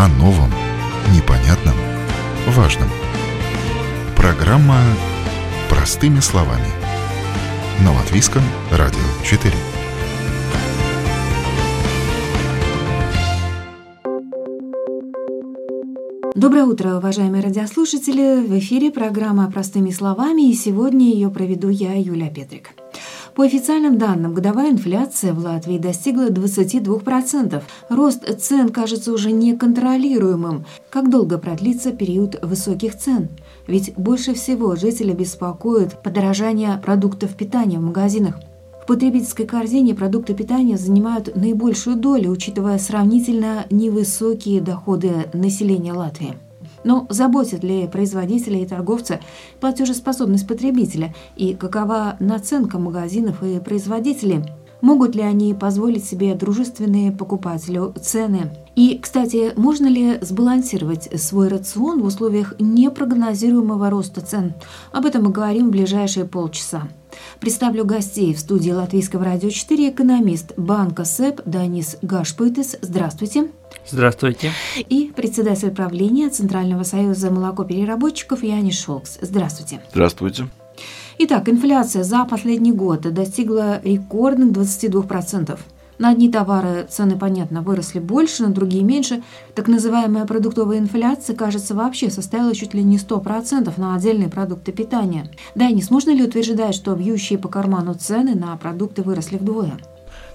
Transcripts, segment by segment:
о новом, непонятном, важном. Программа «Простыми словами» на Латвийском радио 4. Доброе утро, уважаемые радиослушатели! В эфире программа «Простыми словами» и сегодня ее проведу я, Юлия Петрик. По официальным данным, годовая инфляция в Латвии достигла 22%. Рост цен кажется уже неконтролируемым. Как долго продлится период высоких цен? Ведь больше всего жители беспокоят подорожание продуктов питания в магазинах. В потребительской корзине продукты питания занимают наибольшую долю, учитывая сравнительно невысокие доходы населения Латвии. Но заботит ли производителя и торговца платежеспособность потребителя и какова наценка магазинов и производителей? Могут ли они позволить себе дружественные покупателю цены? И, кстати, можно ли сбалансировать свой рацион в условиях непрогнозируемого роста цен? Об этом мы говорим в ближайшие полчаса. Представлю гостей в студии Латвийского радио 4 экономист банка СЭП Данис Гашпытис. Здравствуйте. Здравствуйте. И председатель правления Центрального союза молокопереработчиков Янис Шолкс. Здравствуйте. Здравствуйте. Итак, инфляция за последний год достигла рекордных 22%. На одни товары цены, понятно, выросли больше, на другие меньше. Так называемая продуктовая инфляция, кажется, вообще составила чуть ли не 100% на отдельные продукты питания. Да, не сможно ли утверждать, что бьющие по карману цены на продукты выросли вдвое?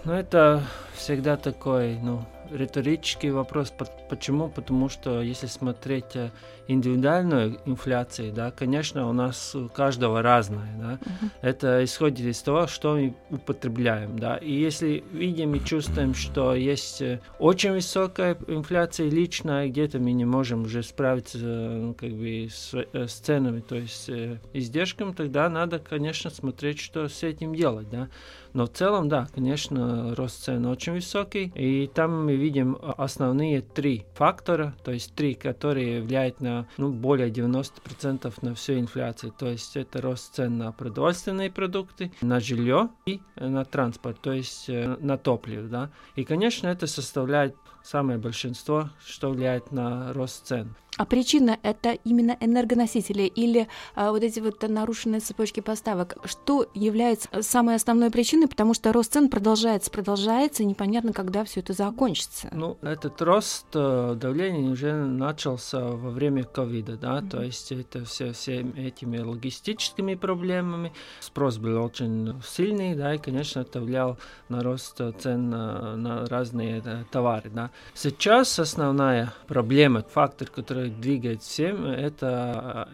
Ну, это всегда такой, ну, риторический вопрос. Почему? Потому что если смотреть э, индивидуальную инфляцию, да, конечно, у нас у каждого разная. Да. Uh-huh. Это исходит из того, что мы употребляем. Да. И если видим и чувствуем, что есть э, очень высокая инфляция личная, где-то мы не можем уже справиться ну, как бы с, с ценами, то есть издержками, тогда надо, конечно, смотреть, что с этим делать. Да. Но в целом, да, конечно, рост цен очень высокий. И там мы видим основные три фактора, то есть три, которые влияют на ну, более 90% на всю инфляцию. То есть это рост цен на продовольственные продукты, на жилье и на транспорт, то есть э, на топливо. Да? И, конечно, это составляет самое большинство, что влияет на рост цен. А причина это именно энергоносители или а, вот эти вот нарушенные цепочки поставок? Что является самой основной причиной, потому что рост цен продолжается, продолжается, и непонятно, когда все это закончится? Ну, этот рост э, давления уже начался во время ковида, да, mm-hmm. то есть это все, все этими логистическими проблемами, спрос был очень сильный, да, и, конечно, это влияло на рост цен на, на разные да, товары, да. Сейчас основная проблема, фактор, который двигает всем, это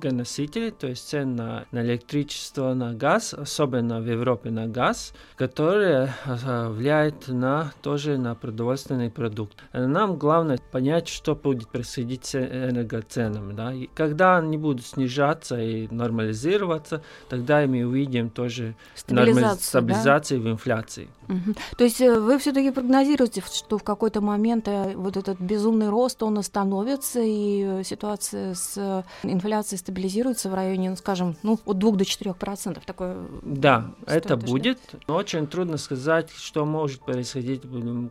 энергоносители, то есть цены на, на электричество, на газ, особенно в Европе на газ, которые влияют на, тоже на продовольственный продукт. Нам главное понять, что будет происходить с энергоценами. Да? И когда они будут снижаться и нормализироваться, тогда мы увидим тоже стабилизацию, стабилизацию да? в инфляции. Угу. То есть э, вы все-таки прогнозируете, что в какой-то момент э, вот этот безумный рост, он остановится, и э, ситуация с инфляцией стабилизируется в районе, ну, скажем, ну, от 2 до 4 процентов. Такое да, это будет. Но очень трудно сказать, что может происходить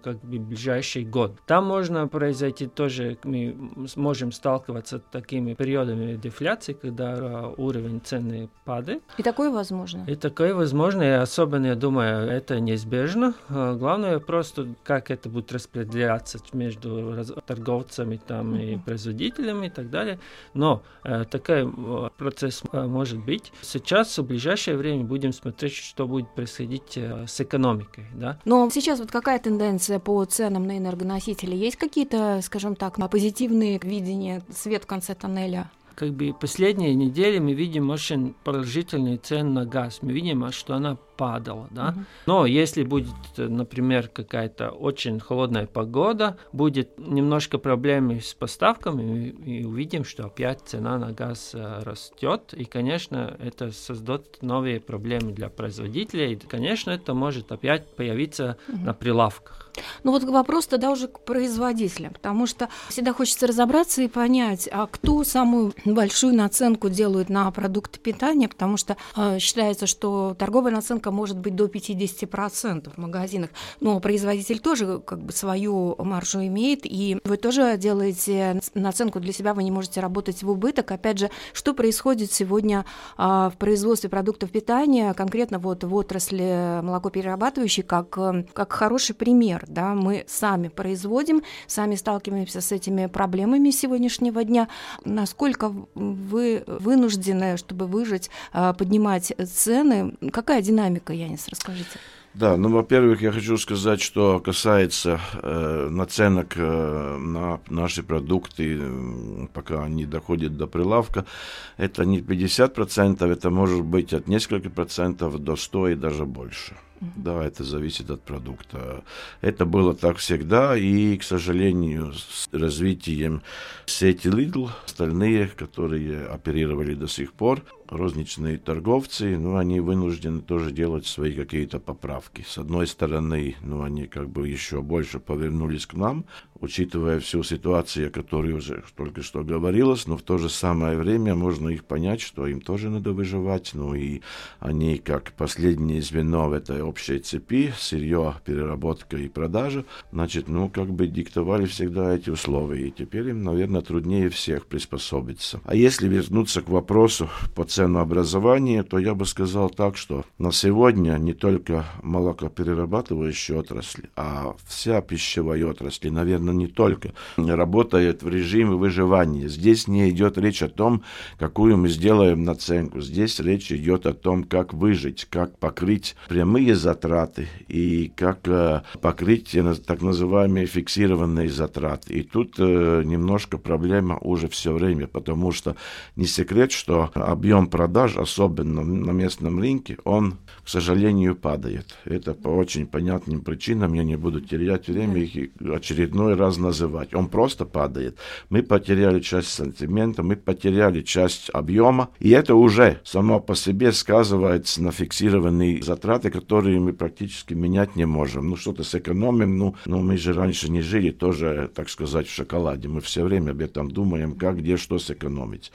как бы в ближайший год. Там можно произойти тоже, мы можем сталкиваться с такими периодами дефляции, когда уровень цены падает. И такое возможно? И такое возможно, и особенно, я думаю, это неизбежно. А, главное просто, как это будет распределяться между торговцами там, и производителями и так далее. Но э, такой э, процесс э, может быть. Сейчас в ближайшее время будем смотреть, что будет происходить э, с экономикой. Да? Но сейчас вот какая тенденция по ценам на энергоносители? Есть какие-то, скажем так, позитивные видения, свет в конце тоннеля? как бы последние недели мы видим очень положительные цены на газ. Мы видим, что она падала, да. Угу. Но если будет, например, какая-то очень холодная погода, будет немножко проблемы с поставками, и увидим, что опять цена на газ э, растет, и, конечно, это создает новые проблемы для производителей, и, конечно, это может опять появиться угу. на прилавках. Ну вот вопрос тогда уже к производителям, потому что всегда хочется разобраться и понять, а кто самую большую наценку делает на продукты питания, потому что э, считается, что торговая наценка скидка может быть до 50% в магазинах. Но производитель тоже как бы свою маржу имеет, и вы тоже делаете наценку для себя, вы не можете работать в убыток. Опять же, что происходит сегодня а, в производстве продуктов питания, конкретно вот в отрасли молокоперерабатывающей, как, как хороший пример. Да? Мы сами производим, сами сталкиваемся с этими проблемами сегодняшнего дня. Насколько вы вынуждены, чтобы выжить, а, поднимать цены? Какая динамика, Янис, расскажите? Да, ну, во-первых, я хочу сказать, что касается э, наценок э, на наши продукты, пока они доходят до прилавка, это не 50%, это может быть от нескольких процентов до 100 и даже больше. Да, это зависит от продукта. Это было так всегда, и, к сожалению, с развитием сети Lidl, остальные, которые оперировали до сих пор, розничные торговцы, ну, они вынуждены тоже делать свои какие-то поправки. С одной стороны, ну, они как бы еще больше повернулись к нам, учитывая всю ситуацию, о которой уже только что говорилось, но в то же самое время можно их понять, что им тоже надо выживать, ну, и они как последнее звено в этой общей цепи, сырье, переработка и продажа, значит, ну, как бы диктовали всегда эти условия, и теперь им, наверное, труднее всех приспособиться. А если вернуться к вопросу по ценообразования, то я бы сказал так, что на сегодня не только молокоперерабатывающая отрасль, а вся пищевая отрасль, наверное, не только, работает в режиме выживания. Здесь не идет речь о том, какую мы сделаем наценку. Здесь речь идет о том, как выжить, как покрыть прямые затраты и как э, покрыть так называемые фиксированные затраты. И тут э, немножко проблема уже все время, потому что не секрет, что объем продаж, особенно на местном рынке, он, к сожалению, падает. Это по очень понятным причинам, я не буду терять время их очередной раз называть. Он просто падает. Мы потеряли часть сантимента, мы потеряли часть объема, и это уже само по себе сказывается на фиксированные затраты, которые мы практически менять не можем. Ну, что-то сэкономим, ну, ну, мы же раньше не жили тоже, так сказать, в шоколаде. Мы все время об этом думаем, как, где, что сэкономить.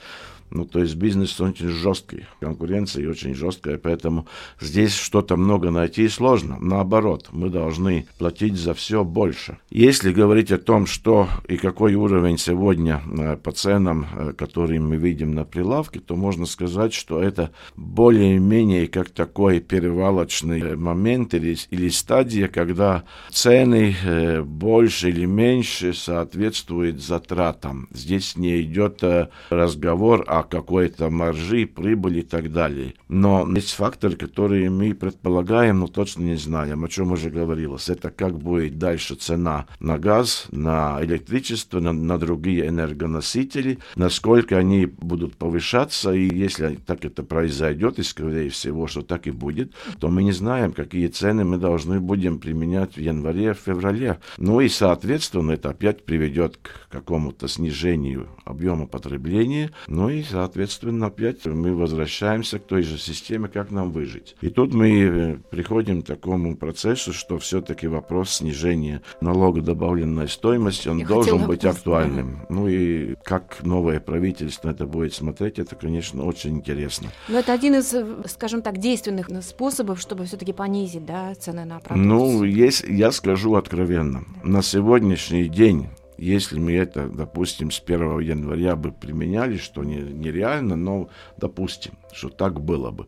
Ну, то есть бизнес очень жесткий, конкуренция очень жесткая, поэтому здесь что-то много найти сложно. Наоборот, мы должны платить за все больше. Если говорить о том, что и какой уровень сегодня э, по ценам, э, которые мы видим на прилавке, то можно сказать, что это более-менее как такой перевалочный э, момент или, или стадия, когда цены больше или меньше соответствуют затратам. Здесь не идет разговор о какой-то маржи, прибыли и так далее. Но есть факторы, которые мы предполагаем, но точно не знаем, о чем уже говорилось. Это как будет дальше цена на газ, на электричество, на, на другие энергоносители, насколько они будут повышаться, и если так это произойдет, и скорее всего, что так и будет, то мы не знаем, какие цены мы должны будем применять в январе, в феврале. Ну и, соответственно, это опять приведет к какому-то снижению объема потребления, ну и соответственно, опять мы возвращаемся к той же системе, как нам выжить. И тут мы э, приходим к такому процессу, что все-таки вопрос снижения налога добавленной стоимости, он Я должен быть актуальным. Ну и как новое правительство это будет смотреть, это, конечно, очень интересно. Но это один из, э, скажем так, действенных способов, чтобы все-таки понизить да, цены на продукцию. Ну, есть, я скажу откровенно, на сегодняшний день если мы это, допустим, с 1 января бы применяли, что не, нереально, но допустим, что так было бы,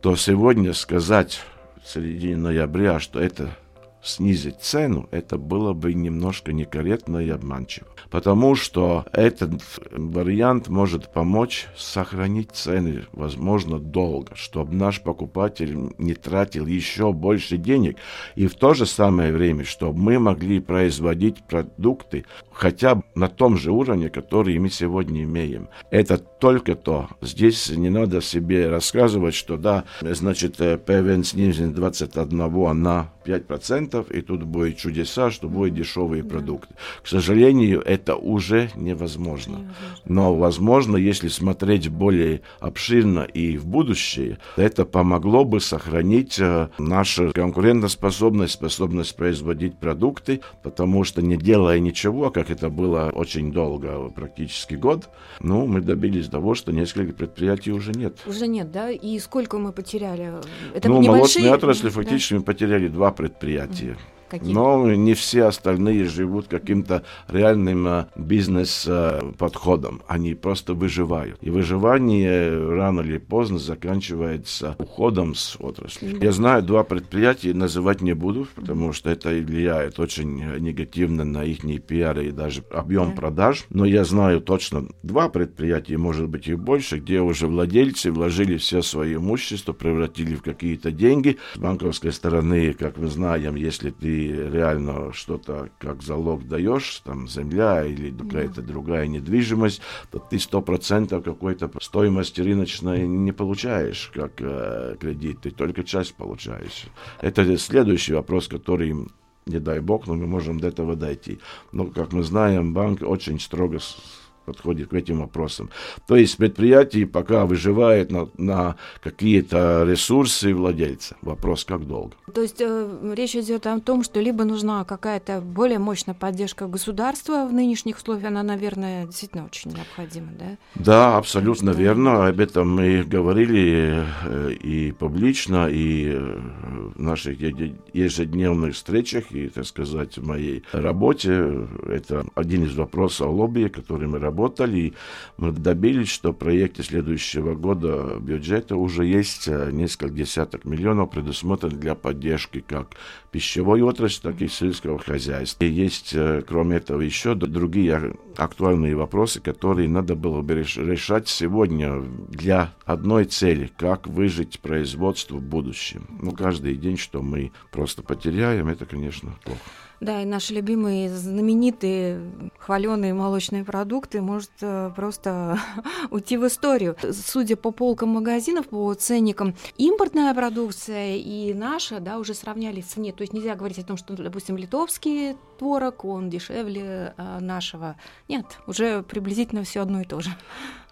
то сегодня сказать в середине ноября, что это снизить цену, это было бы немножко некорректно и обманчиво. Потому что этот вариант может помочь сохранить цены, возможно, долго, чтобы наш покупатель не тратил еще больше денег. И в то же самое время, чтобы мы могли производить продукты хотя бы на том же уровне, который мы сегодня имеем. Это только то. Здесь не надо себе рассказывать, что да, значит, ПВН снизен 21 на 5%, и тут будет чудеса, что будут дешевые продукты. К сожалению, это уже невозможно. Но, возможно, если смотреть более обширно и в будущее, это помогло бы сохранить э, нашу конкурентоспособность, способность производить продукты, потому что не делая ничего, как это было очень долго, практически год, ну, мы добились того, что несколько предприятий уже нет. Уже нет, да? И сколько мы потеряли? Это ну, молочной отрасли да? фактически мы потеряли два предприятия. Какие? Но не все остальные живут каким-то реальным э, бизнес-подходом. Они просто выживают. И выживание рано или поздно заканчивается уходом с отрасли. Я знаю два предприятия, называть не буду, потому что это влияет очень негативно на их пиар и даже объем да. продаж. Но я знаю точно два предприятия, может быть и больше, где уже владельцы вложили все свое имущество, превратили в какие-то деньги. С банковской стороны, как мы знаем, если ты реально что-то как залог даешь, там земля или какая-то другая недвижимость, то ты сто процентов какой-то стоимости рыночной не получаешь как э, кредит, ты только часть получаешь. Это следующий вопрос, который не дай бог, но мы можем до этого дойти. Но, как мы знаем, банк очень строго подходит к этим вопросам. То есть предприятие пока выживает на, на какие-то ресурсы владельца. Вопрос, как долго. То есть э, речь идет о том, что либо нужна какая-то более мощная поддержка государства в нынешних условиях, она, наверное, действительно очень необходима, да? Да, абсолютно что... верно. Об этом мы говорили э, и публично, и э, в наших ежедневных встречах, и, так сказать, в моей работе. Это один из вопросов лобби, который мы работаем работали, и добились, что в проекте следующего года бюджета уже есть э, несколько десяток миллионов предусмотрено для поддержки как пищевой отрасли, так и сельского хозяйства. И есть, э, кроме этого, еще другие актуальные вопросы, которые надо было бы решать сегодня для одной цели, как выжить производство в будущем. Ну, каждый день, что мы просто потеряем, это, конечно, плохо. Да, и наши любимые знаменитые хваленые молочные продукты может э, просто уйти в историю. Судя по полкам магазинов, по ценникам, импортная продукция и наша, да, уже сравняли в цене. То есть нельзя говорить о том, что, допустим, литовский творог, он дешевле э, нашего. Нет, уже приблизительно все одно и то же.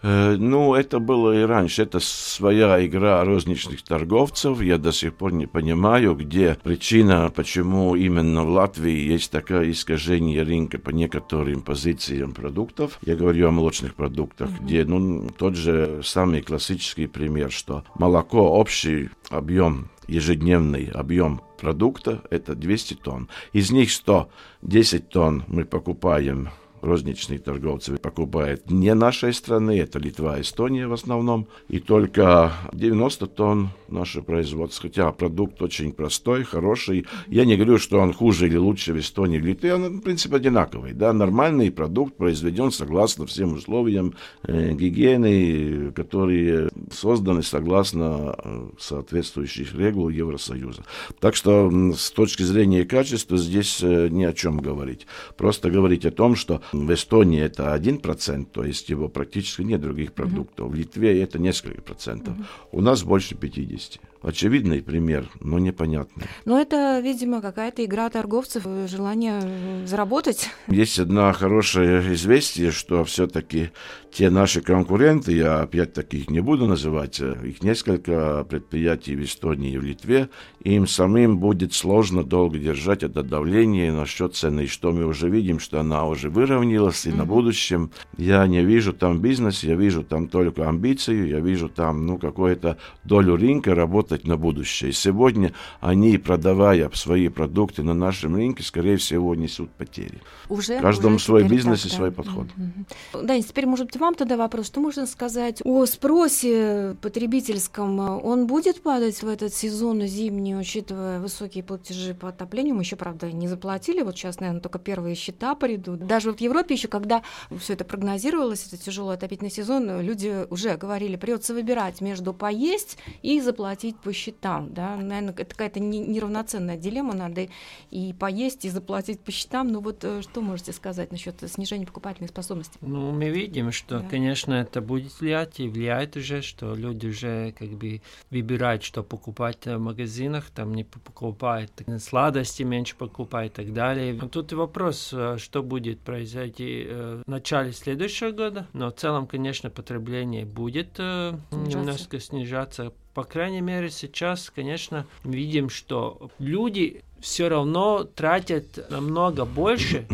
Э, ну, это было и раньше. Это своя игра розничных торговцев. Я до сих пор не понимаю, где причина, почему именно в Латвии есть такое искажение рынка по некоторым позициям продуктов. Я говорю о молочных продуктах, mm-hmm. где, ну, тот же самый классический пример, что молоко, общий объем ежедневный объем продукта – это 200 тонн. Из них 110 тонн мы покупаем розничные торговцы покупают не нашей страны, это Литва, Эстония в основном, и только 90 тонн наше производство, хотя продукт очень простой, хороший. Я не говорю, что он хуже или лучше в Эстонии или Литве, он, в принципе, одинаковый. Да? Нормальный продукт произведен согласно всем условиям э, гигиены, которые созданы согласно э, соответствующих регул Евросоюза. Так что с точки зрения качества здесь э, ни о чем говорить. Просто говорить о том, что в Эстонии это 1%, то есть его практически нет других продуктов. Mm-hmm. В Литве это несколько процентов. Mm-hmm. У нас больше 50. Очевидный пример, но непонятный. Но это, видимо, какая-то игра торговцев, желание заработать. Есть одно хорошее известие, что все-таки те наши конкуренты, я опять таких не буду называть, их несколько предприятий в Эстонии и в Литве, им самим будет сложно долго держать это давление насчет цены, что мы уже видим, что она уже выровнялась, и mm-hmm. на будущем я не вижу там бизнес, я вижу там только амбиции, я вижу там, ну, какую-то долю рынка, работы работать на будущее. И сегодня они, продавая свои продукты на нашем рынке, скорее всего, несут потери. Уже, Каждому уже свой бизнес так, и свой подход. Mm-hmm. Да, и теперь, может быть, вам тогда вопрос, что можно сказать о спросе потребительском? Он будет падать в этот сезон зимний, учитывая высокие платежи по отоплению? Мы еще, правда, не заплатили, вот сейчас, наверное, только первые счета придут. Даже вот в Европе еще, когда все это прогнозировалось, это тяжелый отопительный сезон, люди уже говорили, придется выбирать между поесть и заплатить по счетам, да, наверное, это какая-то неравноценная дилемма, надо и поесть, и заплатить по счетам, ну вот э, что можете сказать насчет снижения покупательной способности? Ну, мы видим, что, да. конечно, это будет влиять, и влияет уже, что люди уже как бы выбирают, что покупать в магазинах, там не покупают сладости, меньше покупают и так далее. Но тут вопрос, э, что будет произойти в начале следующего года, но в целом, конечно, потребление будет немножко снижаться. По крайней мере, сейчас, конечно, видим, что люди все равно тратят намного больше,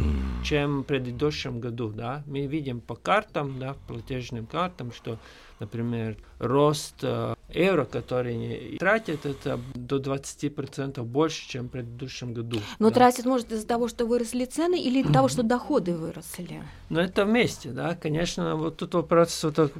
чем в предыдущем году. Да? Мы видим по картам, да, платежным картам, что, например, рост э, евро, которые тратят, это до 20% больше, чем в предыдущем году. Но да. тратят, может, из-за того, что выросли цены, или из-за того, что доходы выросли? Ну, это вместе, да. Конечно, вот тут вопрос вот,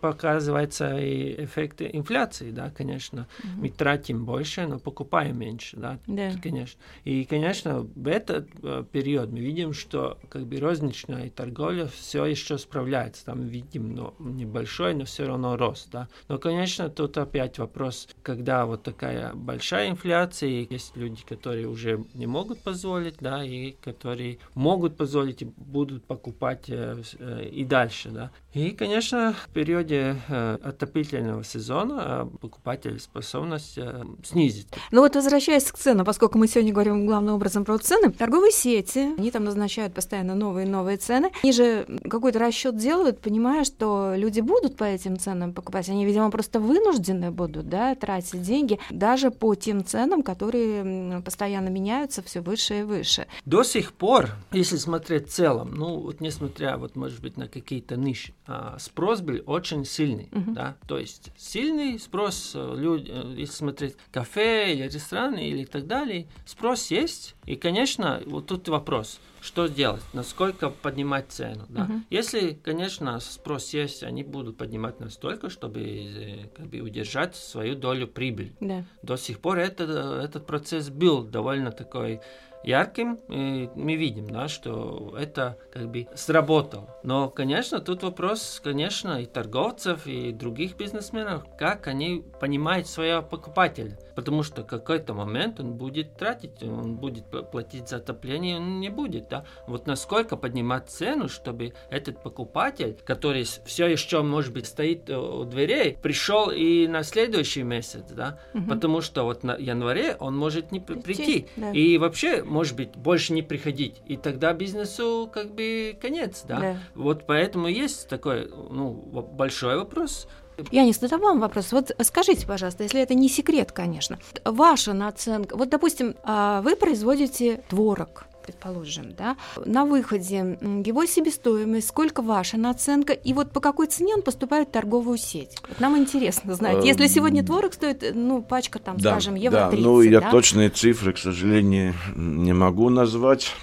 показывается и эффект инфляции, да, конечно. Угу. Мы тратим больше, но покупаем меньше, да, да. конечно. И, конечно, в этот э, период мы видим, что как бы розничная торговля все еще справляется. Там видим, но небольшой, но все равно рост, да. Но, конечно, тут опять вопрос, когда вот такая большая инфляция, и есть люди, которые уже не могут позволить, да, и которые могут позволить и будут покупать э, э, и дальше, да. И, конечно, в периоде э, отопительного сезона покупатель способность снизить. Ну вот возвращаясь к ценам, поскольку мы сегодня говорим главным образом про цены, торговые сети, они там назначают постоянно новые и новые цены. Они же какой-то расчет делают, понимая, что люди будут по этим ценам покупать. Они, видимо, просто вынуждены будут да, тратить деньги даже по тем ценам, которые постоянно меняются все выше и выше. До сих пор, если смотреть в целом, ну вот несмотря вот может быть на какие-то ниши, а, спрос был очень сильный, угу. да, то есть сильный спрос, э, люди, э, если смотреть кафе или рестораны или так далее, спрос есть, и конечно вот тут вопрос – что делать, насколько поднимать цену. Да? Uh-huh. Если, конечно, спрос есть, они будут поднимать настолько, чтобы э, как бы, удержать свою долю прибыли. Yeah. До сих пор это, этот процесс был довольно такой ярким, и мы видим, да, что это как бы сработало. Но, конечно, тут вопрос, конечно, и торговцев, и других бизнесменов, как они понимают своего покупателя. Потому что в какой-то момент он будет тратить, он будет платить за отопление, он не будет. Да? Вот насколько поднимать цену, чтобы этот покупатель, который все еще, может быть, стоит э, у дверей, пришел и на следующий месяц, да? Угу. Потому что вот на январе он может не прийти. прийти. Да. И вообще может быть, больше не приходить. И тогда бизнесу как бы конец, да. да. Вот поэтому есть такой, ну, большой вопрос. Я не задам вам вопрос. Вот скажите, пожалуйста, если это не секрет, конечно, ваша наценка. Вот, допустим, а, вы производите творог предположим, да, на выходе его себестоимость, сколько ваша наценка, и вот по какой цене он поступает в торговую сеть. Вот нам интересно знать. Если сегодня творог стоит, ну, пачка там, да, скажем, евро да, 30, ну, я да? точные цифры, к сожалению, не могу назвать,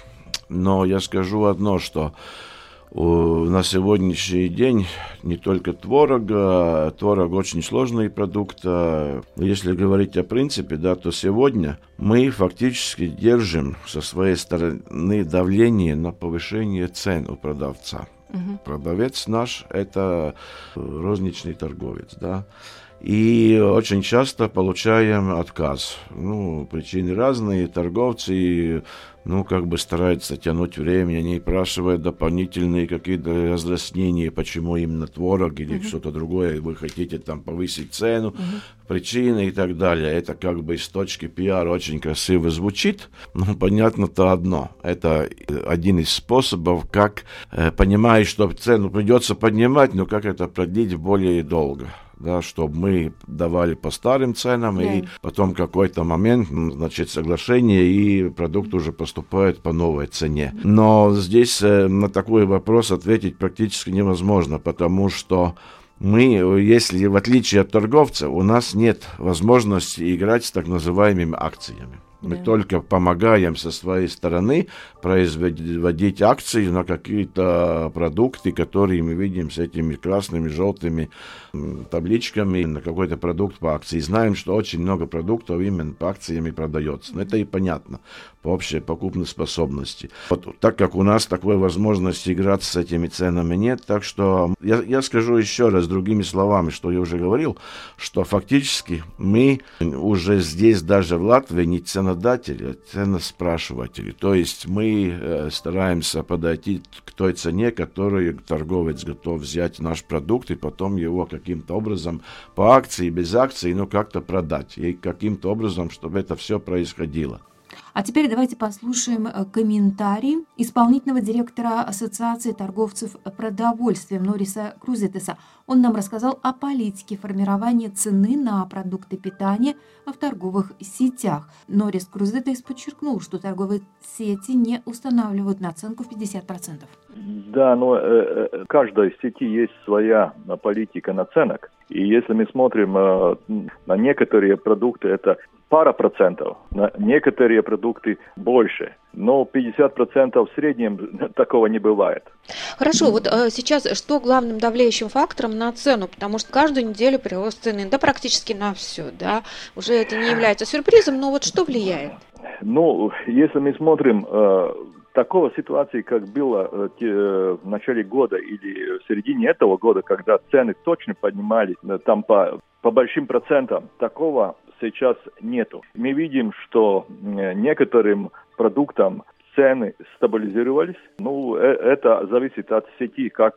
но я скажу одно, что на сегодняшний день не только творог, а творог очень сложный продукт. А если говорить о принципе, да, то сегодня мы фактически держим со своей стороны давление на повышение цен у продавца. Угу. Продавец наш это розничный торговец, да. И очень часто получаем отказ. Ну, причины разные. Торговцы ну, как бы стараются тянуть время, они спрашивают дополнительные какие-то разъяснения, почему именно творог или uh-huh. что-то другое, вы хотите там повысить цену, uh-huh. причины и так далее. Это как бы с точки пиар очень красиво звучит, но понятно-то одно. Это один из способов, как, э, понимаешь, что цену придется поднимать, но как это продлить более долго да, чтобы мы давали по старым ценам, да. и потом какой-то момент, значит, соглашение, и продукт уже поступает по новой цене. Но здесь э, на такой вопрос ответить практически невозможно, потому что мы, если в отличие от торговца, у нас нет возможности играть с так называемыми акциями. Мы да. только помогаем со своей стороны производить акции на какие-то продукты, которые мы видим с этими красными, желтыми табличками на какой-то продукт по акции. знаем, что очень много продуктов именно по акциями продается. Но это и понятно по общей покупной способности. Вот, так как у нас такой возможности играть с этими ценами нет, так что я, я скажу еще раз другими словами, что я уже говорил, что фактически мы уже здесь, даже в Латвии, не ценодатели, ценоспрашиватели. То есть мы э, стараемся подойти к той цене, которую торговец готов взять наш продукт и потом его каким-то образом по акции, без акции, ну как-то продать. И каким-то образом, чтобы это все происходило. А теперь давайте послушаем э, комментарий исполнительного директора Ассоциации торговцев продовольствием Нориса Крузетеса. Он нам рассказал о политике формирования цены на продукты питания в торговых сетях. Норис Крузетес подчеркнул, что торговые сети не устанавливают наценку в 50%. Да, но э, э, каждой сети есть своя политика наценок. И если мы смотрим э, на некоторые продукты, это пара процентов, на некоторые продукты больше. Но 50% в среднем такого не бывает. Хорошо, вот э, сейчас что главным давлеющим фактором на цену? Потому что каждую неделю прирост цены, да практически на все, да, уже это не является сюрпризом, но вот что влияет? Ну, если мы смотрим э, такого ситуации, как было э, э, в начале года или в середине этого года, когда цены точно поднимались э, там по, по большим процентам, такого сейчас нету. Мы видим, что некоторым продуктам цены стабилизировались. Ну, это зависит от сети, как,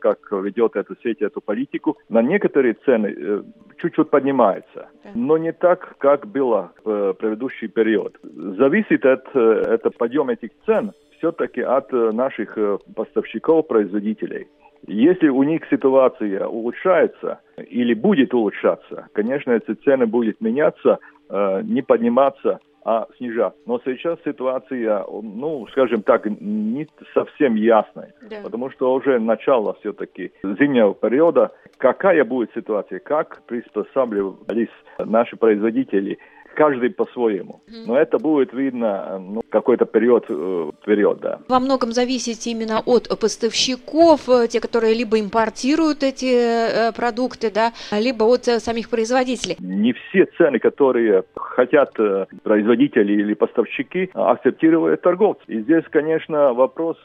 как ведет эта сеть эту политику. На некоторые цены чуть-чуть поднимаются, но не так, как было в предыдущий период. Зависит от это подъем этих цен все-таки от наших поставщиков, производителей. Если у них ситуация улучшается или будет улучшаться, конечно, эти цены будут меняться, э, не подниматься, а снижаться. Но сейчас ситуация, ну, скажем так, не совсем ясная, да. потому что уже начало все-таки зимнего периода. Какая будет ситуация, как приспосабливались наши производители каждый по-своему. Но это будет видно ну, какой-то период э, вперед, да. Во многом зависит именно от поставщиков, э, те, которые либо импортируют эти э, продукты, да, либо от самих производителей. Не все цены, которые хотят производители или поставщики, акцептируют торговцы. И здесь, конечно, вопрос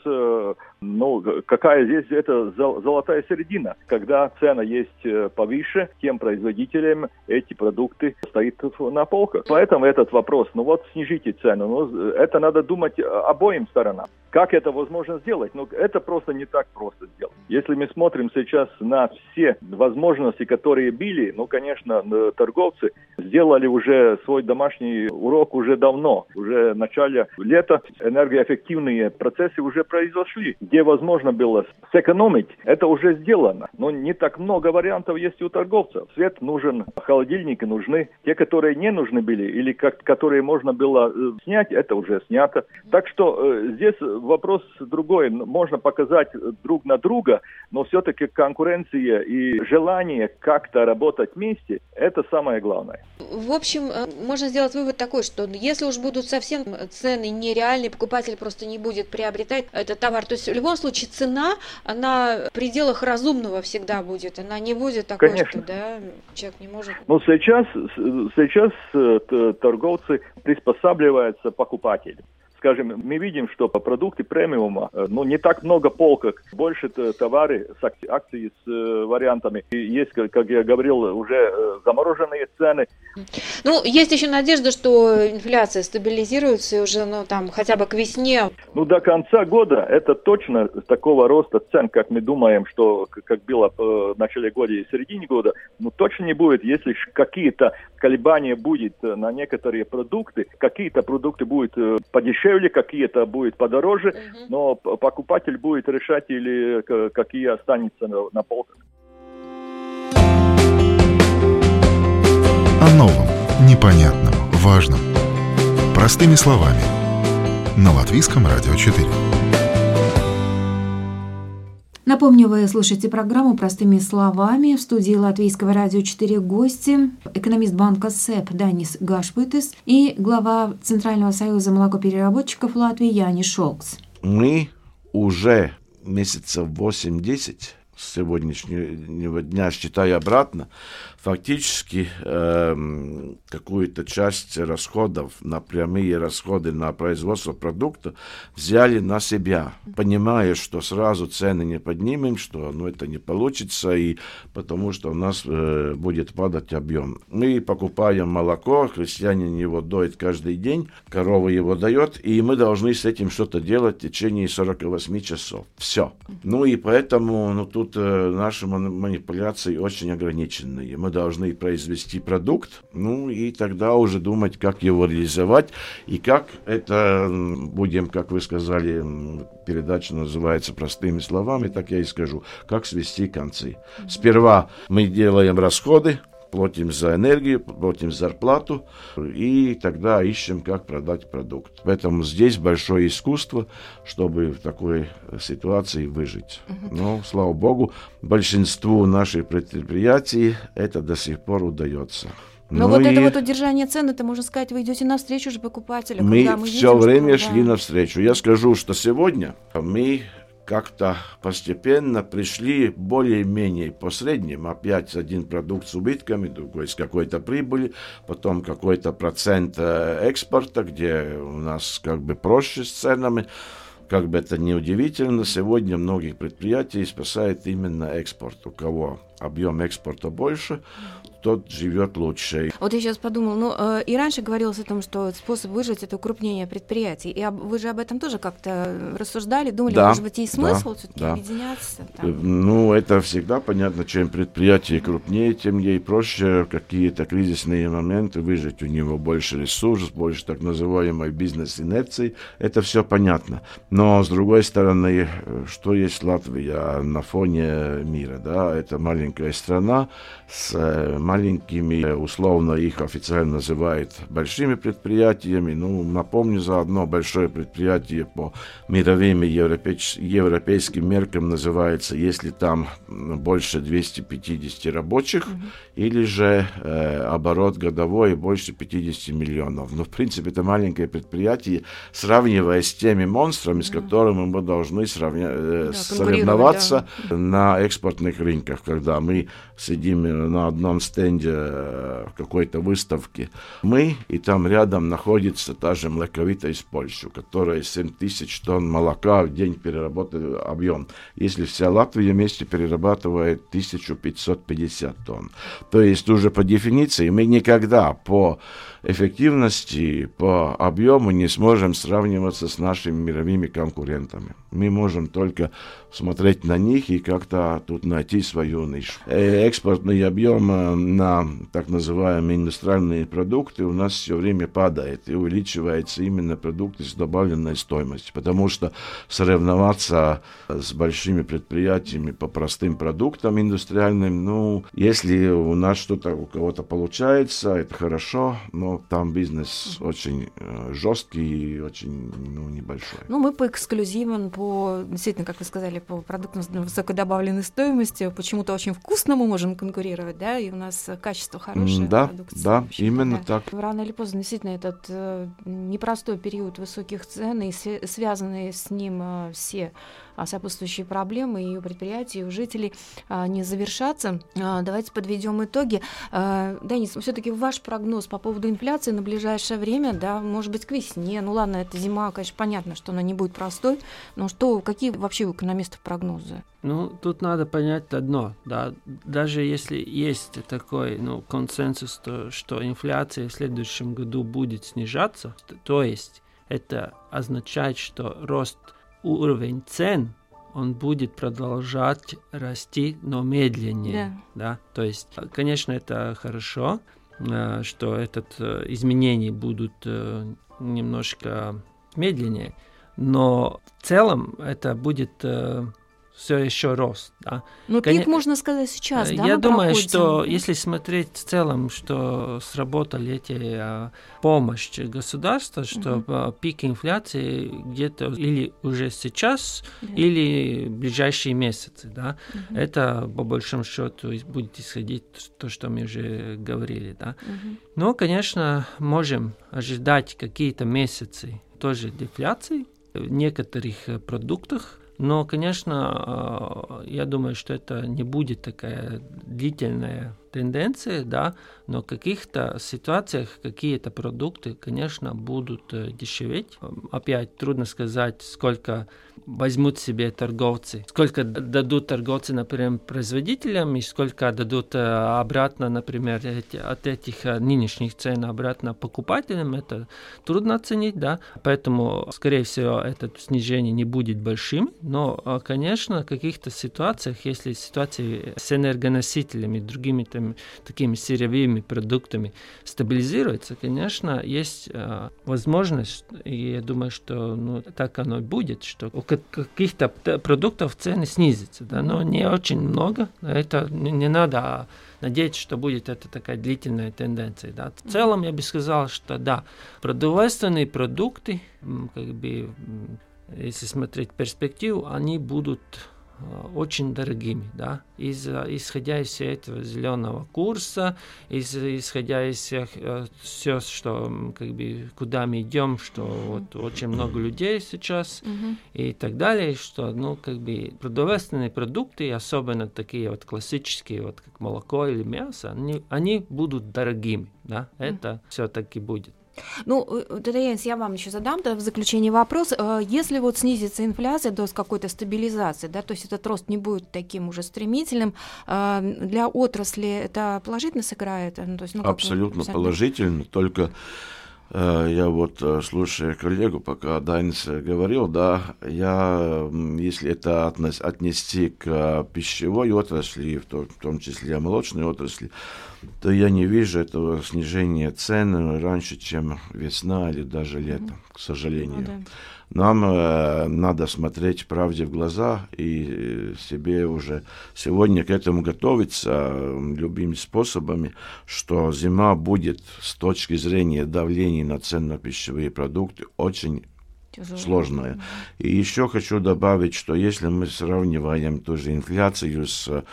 ну, какая здесь это золотая середина? Когда цена есть э, повыше, тем производителям эти продукты стоят на полках. Поэтому этот вопрос, ну вот снижите цену, ну это надо думать обоим сторонам. Как это возможно сделать? Ну, это просто не так просто сделать. Если мы смотрим сейчас на все возможности, которые были, ну, конечно, торговцы сделали уже свой домашний урок уже давно. Уже в начале лета энергоэффективные процессы уже произошли где возможно было сэкономить, это уже сделано. Но не так много вариантов есть у торговцев. Свет нужен, холодильники нужны. Те, которые не нужны были или как, которые можно было э, снять, это уже снято. Так что э, здесь вопрос другой. Можно показать друг на друга, но все-таки конкуренция и желание как-то работать вместе, это самое главное. В общем, э, можно сделать вывод такой, что если уж будут совсем цены нереальные, покупатель просто не будет приобретать этот товар, то есть любом случае цена, она в пределах разумного всегда будет. Она не будет такой, Конечно. что да, человек не может. Ну, сейчас, сейчас э, торговцы приспосабливаются покупателям скажем, мы видим, что по продукты премиума, э, ну, не так много полок, больше товары с акцией с э, вариантами. И есть, как я говорил, уже э, замороженные цены. Ну, есть еще надежда, что инфляция стабилизируется и уже, ну, там, хотя бы к весне. Ну, до конца года это точно такого роста цен, как мы думаем, что как было в начале года и середине года, ну, точно не будет, если какие-то колебания будет на некоторые продукты, какие-то продукты будут подешевле, подешевле, какие-то будет подороже, угу. но покупатель будет решать или какие останутся на, на полках. О новом, непонятном, важном. Простыми словами. На Латвийском радио 4. Напомню, вы слушаете программу «Простыми словами». В студии Латвийского радио 4 гости. Экономист банка СЭП Данис Гашпытис и глава Центрального союза молокопереработчиков Латвии Яни Шолкс. Мы уже месяцев 8-10 с сегодняшнего дня, считая обратно, фактически э, какую-то часть расходов на прямые расходы на производство продукта взяли на себя, понимая, что сразу цены не поднимем, что ну, это не получится, и потому что у нас э, будет падать объем. Мы покупаем молоко, крестьянин его доит каждый день, корова его дает, и мы должны с этим что-то делать в течение 48 часов. Все. Ну и поэтому ну, тут э, наши манипуляции очень ограниченные. Мы должны произвести продукт, ну и тогда уже думать, как его реализовать и как это будем, как вы сказали, передача называется простыми словами, так я и скажу, как свести концы. Сперва мы делаем расходы, платим за энергию, платим зарплату, и тогда ищем, как продать продукт. Поэтому здесь большое искусство, чтобы в такой ситуации выжить. Но, слава богу, большинству наших предприятий это до сих пор удается. Но ну вот это вот удержание цен, это можно сказать, вы идете навстречу же покупателю. Мы, мы все видим, время что, шли да. навстречу. Я скажу, что сегодня мы как-то постепенно пришли более-менее по средним. Опять один продукт с убытками, другой с какой-то прибыли, потом какой-то процент э, экспорта, где у нас как бы проще с ценами. Как бы это ни удивительно, сегодня многих предприятий спасает именно экспорт. У кого объем экспорта больше, тот живет лучше. Вот я сейчас подумал, ну э, и раньше говорилось о том, что способ выжить это укрупнение предприятий. И об, вы же об этом тоже как-то рассуждали, думали, да, может быть, есть смысл да, все-таки да. объединяться? Там? Э, ну, это всегда понятно, чем предприятие крупнее, тем ей проще какие-то кризисные моменты выжить. У него больше ресурсов, больше так называемой бизнес-инерции. Это все понятно. Но, с другой стороны, э, что есть Латвия на фоне мира? Да? Это маленькая страна с э, маленькими, условно их официально называют большими предприятиями. Ну, напомню, за одно большое предприятие по мировым и европейским меркам называется, если там больше 250 рабочих, mm-hmm. или же э, оборот годовой больше 50 миллионов. Но, в принципе, это маленькое предприятие, сравнивая с теми монстрами, mm-hmm. с которыми мы должны сравня- э, да, соревноваться да. на экспортных рынках, когда мы сидим на одном стенде стенде э, какой-то выставки. Мы, и там рядом находится та же млековита из Польши, которая 7 тысяч тонн молока в день переработает объем. Если вся Латвия вместе перерабатывает 1550 тонн. То есть уже по дефиниции мы никогда по эффективности, по объему не сможем сравниваться с нашими мировыми конкурентами. Мы можем только смотреть на них и как-то тут найти свою нишу. Э, экспортный объем э, на так называемые индустриальные продукты у нас все время падает и увеличивается именно продукты с добавленной стоимостью, потому что соревноваться с большими предприятиями по простым продуктам индустриальным, ну, если у нас что-то у кого-то получается, это хорошо, но там бизнес очень э, жесткий и очень ну, небольшой. Ну, мы по эксклюзивам, по, действительно, как вы сказали, по продуктам с высокой добавленной стоимостью, почему-то очень вкусно мы можем конкурировать, да, и у нас качество хорошее. Да, продукция, да, именно да. так. Рано или поздно, действительно, этот э, непростой период высоких цен и связанные с ним э, все сопутствующие проблемы и у предприятий, и у жителей а, не завершатся. А, давайте подведем итоги. Денис, все-таки ваш прогноз по поводу инфляции на ближайшее время, да, может быть, к весне. Ну ладно, это зима, конечно, понятно, что она не будет простой, но что, какие вообще у экономистов прогнозы? Ну, тут надо понять одно, да, даже если есть такой, ну, консенсус, то, что инфляция в следующем году будет снижаться, то есть это означает, что рост уровень цен он будет продолжать расти, но медленнее. Да. Да? То есть, конечно, это хорошо, э, что этот э, изменения будут э, немножко медленнее, но в целом это будет все еще рост. Да. Ну, пик, Кон... можно сказать, сейчас, да, Я думаю, проходим. что если смотреть в целом, что сработали эти а, помощь государства, что угу. пик инфляции где-то или уже сейчас, да. или в ближайшие месяцы, да. Угу. Это, по большому счету, будет исходить то, что мы уже говорили, да. Угу. Но, конечно, можем ожидать какие-то месяцы тоже дефляции в некоторых э, продуктах, но, конечно, э, я думаю, что это не будет такая длительная тенденция, да, но в каких-то ситуациях какие-то продукты, конечно, будут э, дешеветь. Опять трудно сказать, сколько возьмут себе торговцы, сколько дадут торговцы, например, производителям и сколько дадут э, обратно, например, от этих э, нынешних цен обратно покупателям, это трудно оценить, да, поэтому, скорее всего, это снижение не будет большим, но, э, конечно, в каких-то ситуациях, если ситуации с энергоносителями, другими там, такими сырьевыми продуктами стабилизируется, конечно, есть возможность, и я думаю, что ну, так оно и будет, что у каких-то продуктов цены снизятся, да, но не очень много. Это не надо надеяться, что будет это такая длительная тенденция. Да. В целом я бы сказал, что да, продовольственные продукты, как бы, если смотреть перспективу, они будут очень дорогими, да, из, исходя из этого зеленого курса, из, исходя из всех, э, все, что, как бы, куда мы идем, что вот очень много людей сейчас mm-hmm. и так далее, что, ну, как бы, продовольственные продукты, особенно такие вот классические, вот как молоко или мясо, они, они будут дорогими, да, mm-hmm. это все-таки будет. Ну, Татьяна, я вам еще задам в заключение вопрос. Э, если вот снизится инфляция до какой-то стабилизации, да, то есть этот рост не будет таким уже стремительным, э, для отрасли это положительно сыграет? Ну, то есть, ну, Абсолютно положительно, только Э, я вот, э, слушая коллегу, пока Дайнс говорил, да, я, если это отнести к пищевой отрасли, в том числе молочной отрасли, то я не вижу этого снижения цен раньше, чем весна или даже лето, к сожалению. Ну, да. Нам э, надо смотреть правде в глаза и себе уже сегодня к этому готовиться любыми способами, что зима будет с точки зрения давления на ценно-пищевые продукты очень Тяжело. сложная. И еще хочу добавить, что если мы сравниваем ту же инфляцию с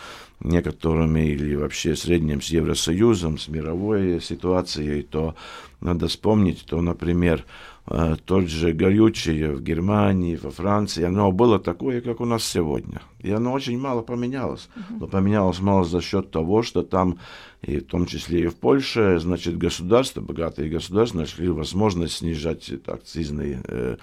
некоторыми или вообще средним с Евросоюзом, с мировой ситуацией, то надо вспомнить, то, например, Э, тот же горючее в Германии, во Франции, оно было такое, как у нас сегодня. И оно очень мало поменялось. Uh-huh. Но поменялось мало за счет того, что там, и в том числе и в Польше, значит, государства, богатые государства нашли возможность снижать акцизный э,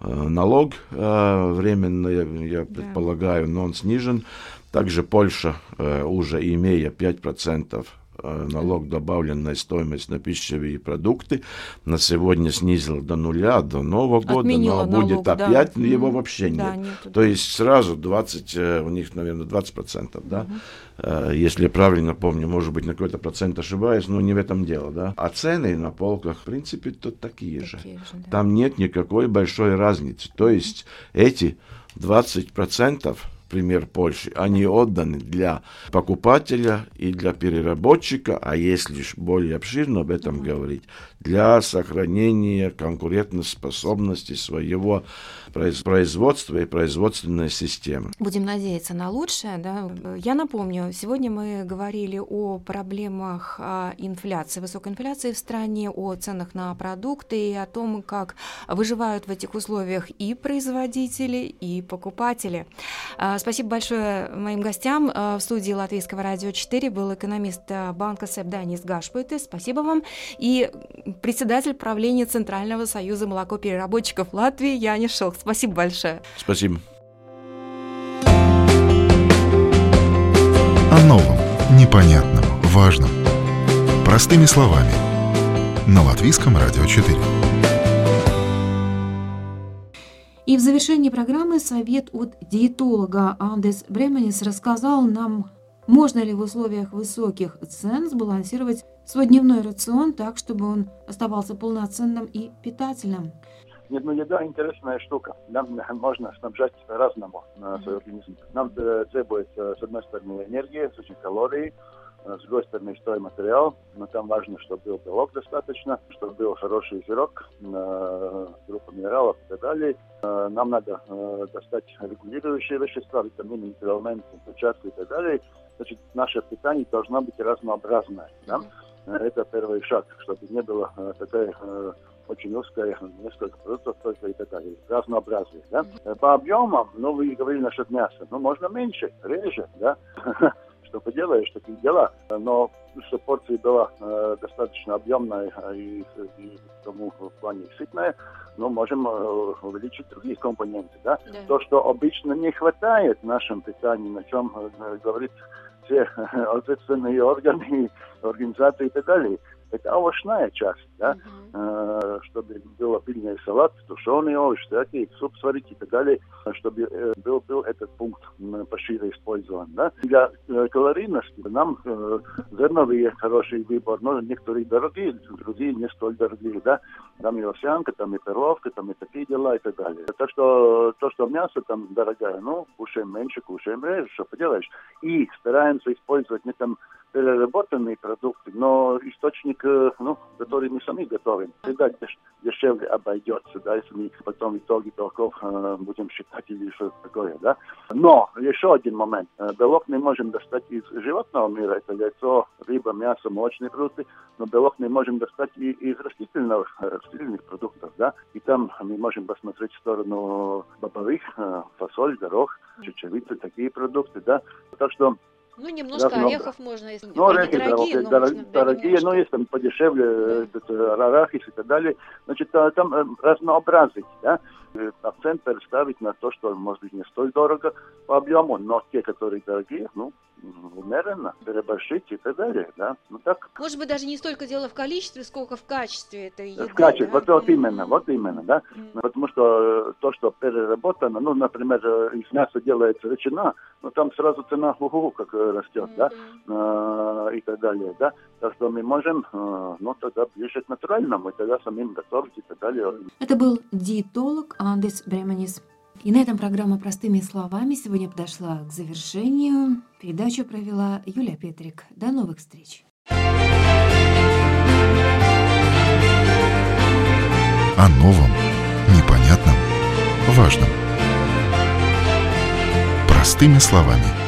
э, налог э, временно, я, я предполагаю, но он снижен. Также Польша, э, уже имея 5% Э, налог добавленной стоимости на пищевые продукты на сегодня снизил до нуля, до Нового года, Отменила но будет налог, опять, да. его вообще да, нет. нет. То есть сразу 20, э, у них, наверное, 20 процентов, да, угу. если я правильно помню, может быть, на какой-то процент ошибаюсь, но не в этом дело, да. А цены на полках, в принципе, тут такие, такие же. же да. Там нет никакой большой разницы. То есть эти 20 процентов пример Польши, они отданы для покупателя и для переработчика, а если более обширно об этом говорить, для сохранения конкурентоспособности своего производства и производственной системы. Будем надеяться на лучшее. Да? Я напомню, сегодня мы говорили о проблемах а, инфляции, высокой инфляции в стране, о ценах на продукты и о том, как выживают в этих условиях и производители, и покупатели. А, спасибо большое моим гостям. А, в студии Латвийского радио 4 был экономист банка СЭП Данис Гашпуйте. Спасибо вам. И председатель правления Центрального союза молокопереработчиков Латвии Янис Шелк. Спасибо большое. Спасибо. О новом, непонятном, важном. Простыми словами. На Латвийском радио 4. И в завершении программы совет от диетолога Андес Бременис рассказал нам, можно ли в условиях высоких цен сбалансировать свой дневной рацион так, чтобы он оставался полноценным и питательным. Ну, еда интересная штука. Нам можно снабжать разному на свой организм. Нам требуется, с одной стороны, энергия, с очень калорий, с другой стороны, стройматериал, но там важно, чтобы был белок достаточно, чтобы был хороший жирок, группа минералов и так далее. Нам надо достать регулирующие вещества, витамины, микроэлементы, клетчатку и так далее. Значит, наше питание должно быть разнообразное. Да? Это первый шаг, чтобы не было такой очень узкая, несколько продуктов только и так далее. Разнообразие, да. По объемам, ну, вы говорили насчет мяса, ну, можно меньше, реже, да. что поделаешь, такие дела. Но что порция была э, достаточно объемная и, и тому в плане сытная, но можем э, увеличить другие компоненты. Да? Да. То, что обычно не хватает в нашем питании, на чем э, говорит все ответственные органы, организации и так далее, это овощная часть, да, uh-huh. чтобы был обильный салат, тушеный овощ, всякий, суп сварить и так далее, чтобы э, был, был этот пункт пошире использован, да. Для э, калорийности нам зерновые хороший выбор, но некоторые дорогие, другие не столь дорогие, да. Там и овсянка, там и перловка, там и такие дела и так далее. Так что то, что мясо там дорогое, ну, кушаем меньше, кушаем реже, что поделаешь. И стараемся использовать не там переработанные продукты, но источник, э, ну, который мы сами готовим, всегда деш дешевле обойдется, да, если мы потом в итоге белков э, будем считать или что-то такое, да. Но еще один момент. Э, белок мы можем достать из животного мира, это яйцо, рыба, мясо, молочные продукты, но белок мы можем достать и из растительных, э, растительных продуктов, да. И там мы можем посмотреть в сторону бобовых, фасоль, горох, чечевицы, такие продукты, да. Так что ну, немножко да, орехов много. можно, если ну, орехи, дорогие, да, дорогие, можно, дорогие но есть там подешевле, да. этот, арахис и так далее. Значит, там э, разнообразить, да, э, акцент переставить на то, что, может быть, не столь дорого по объему, но те, которые дорогие, ну, умеренно, переборщить и так далее, да. Ну, так. Может быть, даже не столько дело в количестве, сколько в качестве этой еды, В качестве, да? вот, вот именно, вот именно, да. Mm. Потому что э, то, что переработано, ну, например, э, из мяса делается ветчина, ну, там сразу цена ху-ху, как э, растет, да, и так далее, да. Так что мы можем, ну, тогда ближе к натуральному, и тогда самим готовить и так далее. Это был диетолог Андес Бременис. И на этом программа «Простыми словами» сегодня подошла к завершению. Передачу провела Юлия Петрик. До новых встреч. О новом, непонятном, важном. Простыми словами.